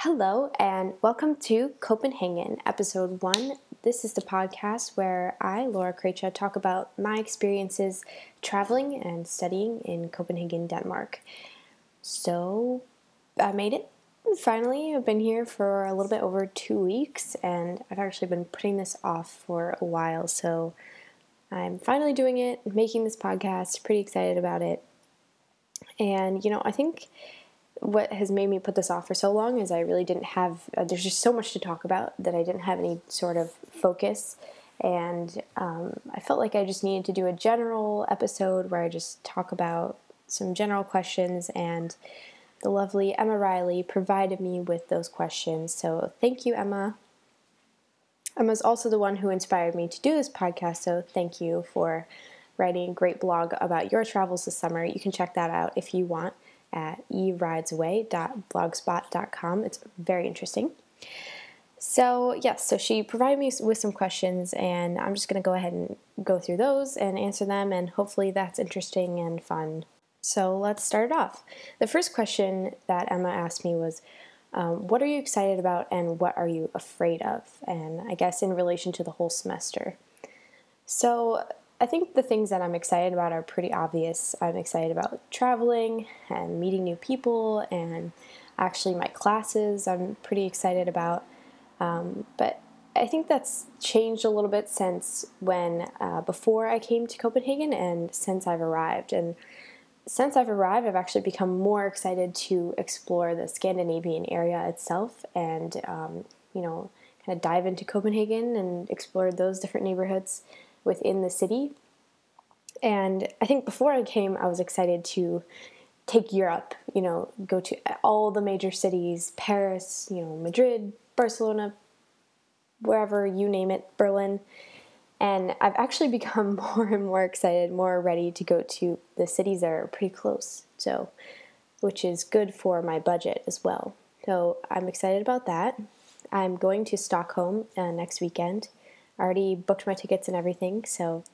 Hello, and welcome to Copenhagen, episode one. This is the podcast where I, Laura Krecha, talk about my experiences traveling and studying in Copenhagen, Denmark. So, I made it. Finally, I've been here for a little bit over two weeks, and I've actually been putting this off for a while. So, I'm finally doing it, making this podcast, pretty excited about it. And, you know, I think what has made me put this off for so long is I really didn't have, uh, there's just so much to talk about that I didn't have any sort of focus. And um, I felt like I just needed to do a general episode where I just talk about some general questions. And the lovely Emma Riley provided me with those questions. So thank you, Emma. Emma's also the one who inspired me to do this podcast. So thank you for writing a great blog about your travels this summer. You can check that out if you want at eridesaway.blogspot.com. It's very interesting. So, yes, so she provided me with some questions, and I'm just going to go ahead and go through those and answer them, and hopefully that's interesting and fun. So, let's start off. The first question that Emma asked me was, um, What are you excited about, and what are you afraid of? And I guess in relation to the whole semester. So, I think the things that I'm excited about are pretty obvious. I'm excited about traveling and meeting new people, and actually, my classes I'm pretty excited about. Um, but I think that's changed a little bit since when uh, before I came to Copenhagen and since I've arrived. And since I've arrived, I've actually become more excited to explore the Scandinavian area itself and, um, you know, kind of dive into Copenhagen and explore those different neighborhoods within the city. And I think before I came, I was excited to take Europe, you know, go to all the major cities Paris, you know, Madrid, Barcelona, wherever you name it, Berlin. And I've actually become more and more excited, more ready to go to the cities that are pretty close. So, which is good for my budget as well. So, I'm excited about that. I'm going to Stockholm uh, next weekend Already booked my tickets and everything, so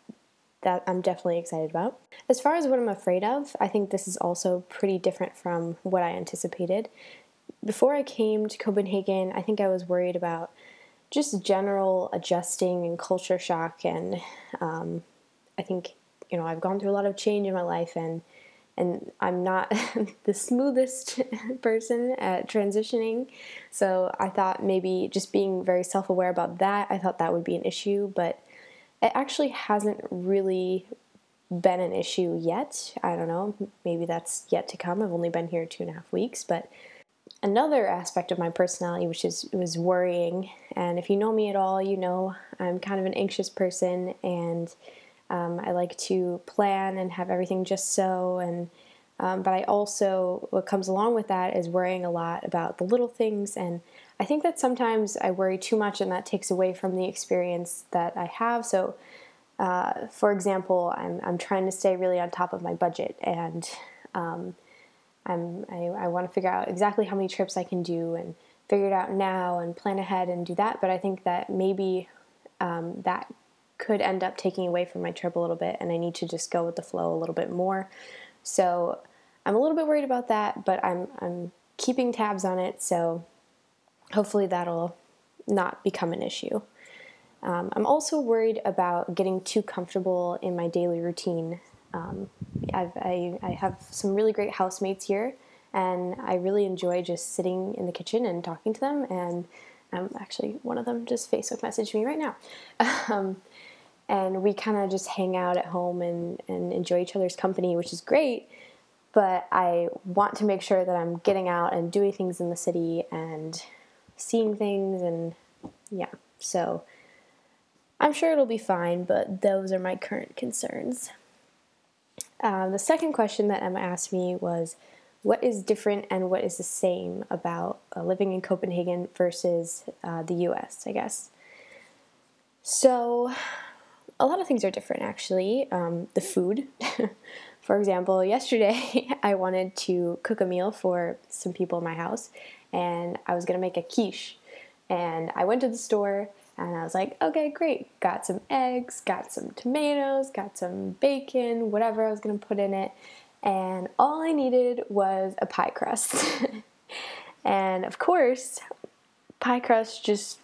that I'm definitely excited about. As far as what I'm afraid of, I think this is also pretty different from what I anticipated. Before I came to Copenhagen, I think I was worried about just general adjusting and culture shock, and um, I think you know I've gone through a lot of change in my life, and and I'm not the smoothest person at transitioning. So I thought maybe just being very self aware about that, I thought that would be an issue, but it actually hasn't really been an issue yet. I don't know, maybe that's yet to come. I've only been here two and a half weeks, but another aspect of my personality which is was worrying and if you know me at all you know i'm kind of an anxious person and um, I like to plan and have everything just so, and um, but I also what comes along with that is worrying a lot about the little things, and I think that sometimes I worry too much, and that takes away from the experience that I have. So, uh, for example, I'm I'm trying to stay really on top of my budget, and um, I'm I, I want to figure out exactly how many trips I can do and figure it out now and plan ahead and do that. But I think that maybe um, that could end up taking away from my trip a little bit, and I need to just go with the flow a little bit more. So I'm a little bit worried about that, but I'm I'm keeping tabs on it. So hopefully that'll not become an issue. Um, I'm also worried about getting too comfortable in my daily routine. Um, I, I have some really great housemates here, and I really enjoy just sitting in the kitchen and talking to them. And um, actually, one of them just Facebook messaged me right now. Um, and we kind of just hang out at home and, and enjoy each other's company, which is great. But I want to make sure that I'm getting out and doing things in the city and seeing things, and yeah, so I'm sure it'll be fine, but those are my current concerns. Um, the second question that Emma asked me was what is different and what is the same about uh, living in Copenhagen versus uh, the US, I guess. So, a lot of things are different actually. Um, the food, for example, yesterday I wanted to cook a meal for some people in my house and I was gonna make a quiche. And I went to the store and I was like, okay, great. Got some eggs, got some tomatoes, got some bacon, whatever I was gonna put in it. And all I needed was a pie crust. And of course, pie crust just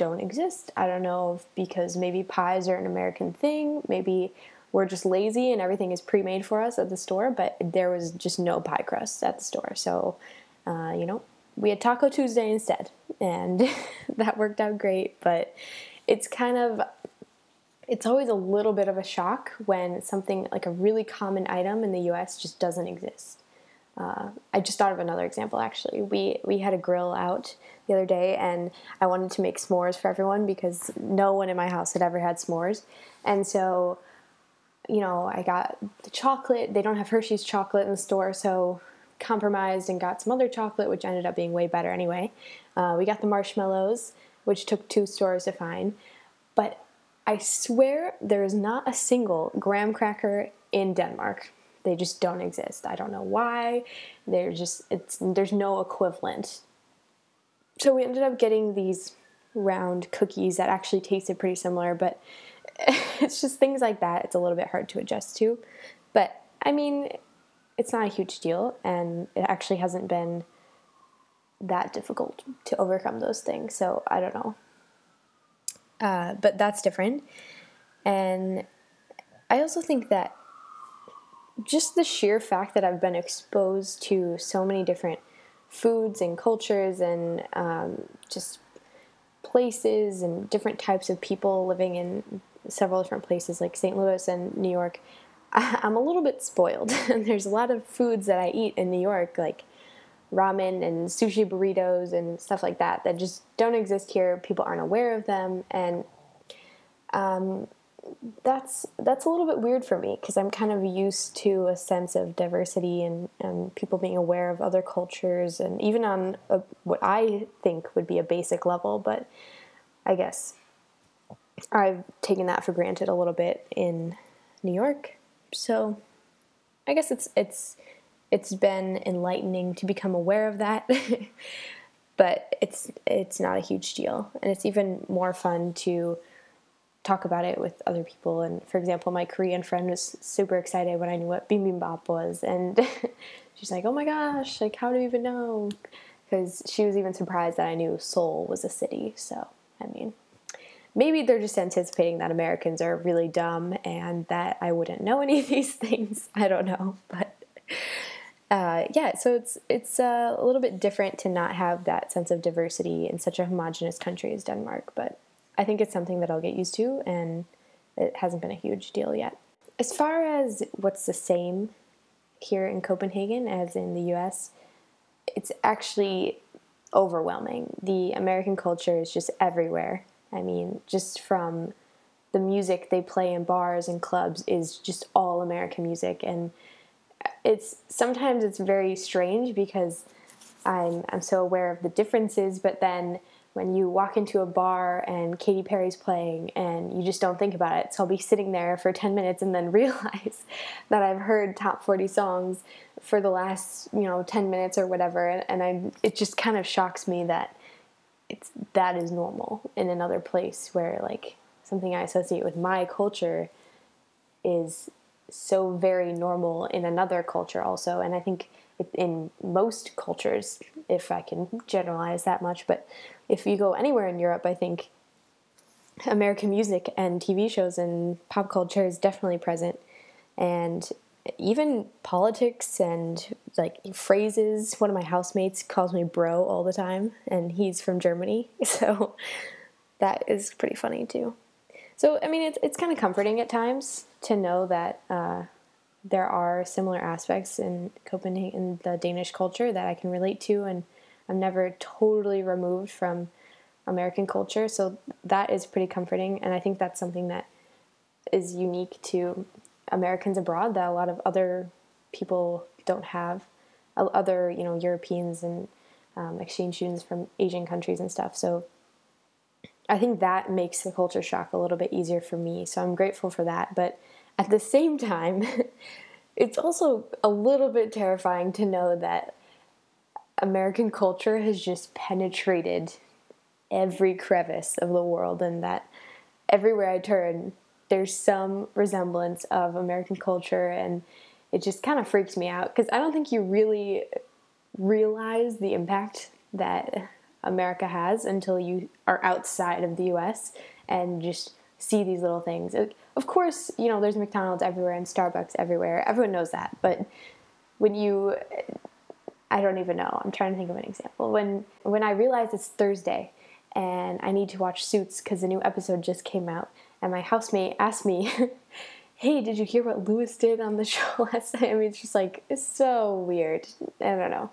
don't exist. I don't know because maybe pies are an American thing, maybe we're just lazy and everything is pre-made for us at the store, but there was just no pie crust at the store. So, uh, you know, we had Taco Tuesday instead, and that worked out great. But it's kind of it's always a little bit of a shock when something like a really common item in the U.S. just doesn't exist. Uh, I just thought of another example. Actually, we we had a grill out the other day, and I wanted to make s'mores for everyone because no one in my house had ever had s'mores, and so you know I got the chocolate. They don't have Hershey's chocolate in the store, so compromised and got some other chocolate, which ended up being way better anyway. Uh, we got the marshmallows, which took two stores to find, but I swear there is not a single graham cracker in Denmark. They just don't exist. I don't know why. They're just it's there's no equivalent. So we ended up getting these round cookies that actually tasted pretty similar, but it's just things like that. It's a little bit hard to adjust to. But I mean, it's not a huge deal and it actually hasn't been that difficult to overcome those things. So I don't know. Uh, but that's different. And I also think that just the sheer fact that I've been exposed to so many different foods and cultures and um, just places and different types of people living in several different places like St. Louis and New York, I, am a little bit spoiled. and there's a lot of foods that I eat in New York, like ramen and sushi burritos and stuff like that that just don't exist here. People aren't aware of them, and um, that's that's a little bit weird for me because I'm kind of used to a sense of diversity and, and people being aware of other cultures and even on a, what I think would be a basic level, but I guess I've taken that for granted a little bit in New York. So I guess it's it's it's been enlightening to become aware of that. but it's it's not a huge deal, and it's even more fun to talk about it with other people. And for example, my Korean friend was super excited when I knew what bibimbap was, and she's like, "Oh my gosh! Like, how do you even know?" Because she was even surprised that I knew Seoul was a city. So, I mean, maybe they're just anticipating that Americans are really dumb and that I wouldn't know any of these things. I don't know, but uh, yeah, so it's it's uh, a little bit different to not have that sense of diversity in such a homogenous country as Denmark, but I think it's something that I'll get used to, and it hasn't been a huge deal yet. As far as what's the same here in Copenhagen as in the U.S., it's actually overwhelming. The American culture is just everywhere. I mean, just from the music they play in bars and clubs is just all American music, and it's sometimes it's very strange because I'm I'm so aware of the differences, but then when you walk into a bar and Katy Perry's playing and you just don't think about it. So I'll be sitting there for 10 minutes and then realize that I've heard top 40 songs for the last, you know, 10 minutes or whatever and I it just kind of shocks me that it's that is normal in another place where like something I associate with my culture is so very normal in another culture also and i think in most cultures if i can generalize that much but if you go anywhere in europe i think american music and tv shows and pop culture is definitely present. And even politics and like phrases. One of my housemates calls me bro all the time and he's from germany so that is pretty funny too. So I mean, it's it's kind of comforting at times to know that uh, there are similar aspects in Copenhagen, the Danish culture that I can relate to, and I'm never totally removed from American culture. So that is pretty comforting, and I think that's something that is unique to Americans abroad that a lot of other people don't have. Other, you know, Europeans and um, exchange students from Asian countries and stuff. So I think that makes the culture shock a little bit easier for me. So I'm grateful for that. But at the same time, it's also a little bit terrifying to know that American culture has just penetrated every crevice of the world and that everywhere I turn, there's some resemblance of American culture and it just kind of freaks me out because I don't think you really realize the impact that America has until you are outside of the US and just see these little things. Of course, you know, there's McDonald's everywhere and Starbucks everywhere. Everyone knows that. But when you I don't even know. I'm trying to think of an example. When when I realize it's Thursday and I need to watch Suits cuz the new episode just came out and my housemate asked me, "Hey, did you hear what Louis did on the show last night?" I mean, it's just like it's so weird. I don't know.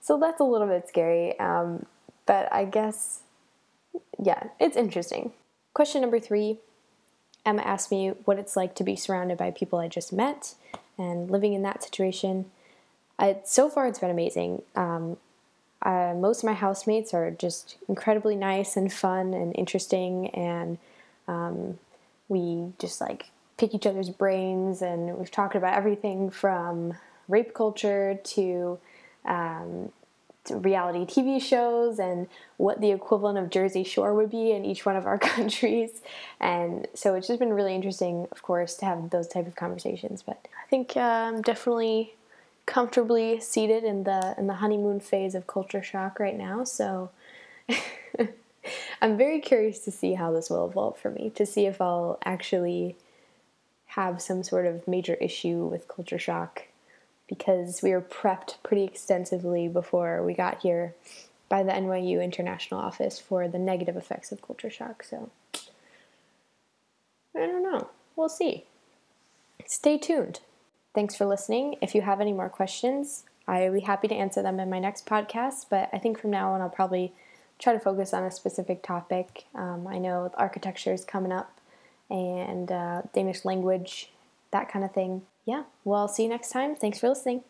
So that's a little bit scary. Um, but I guess, yeah, it's interesting. Question number three Emma asked me what it's like to be surrounded by people I just met and living in that situation. I, so far, it's been amazing. Um, uh, most of my housemates are just incredibly nice and fun and interesting, and um, we just like pick each other's brains. And we've talked about everything from rape culture to um, reality TV shows and what the equivalent of Jersey Shore would be in each one of our countries. And so it's just been really interesting, of course, to have those type of conversations. But I think I'm um, definitely comfortably seated in the in the honeymoon phase of culture shock right now. So I'm very curious to see how this will evolve for me, to see if I'll actually have some sort of major issue with culture shock because we were prepped pretty extensively before we got here by the NYU International Office for the negative effects of culture shock. So I don't know. We'll see. Stay tuned. Thanks for listening. If you have any more questions, I'll be happy to answer them in my next podcast. But I think from now on, I'll probably try to focus on a specific topic. Um, I know architecture is coming up and uh, Danish language, that kind of thing yeah, well, I'll see you next time. Thanks for listening.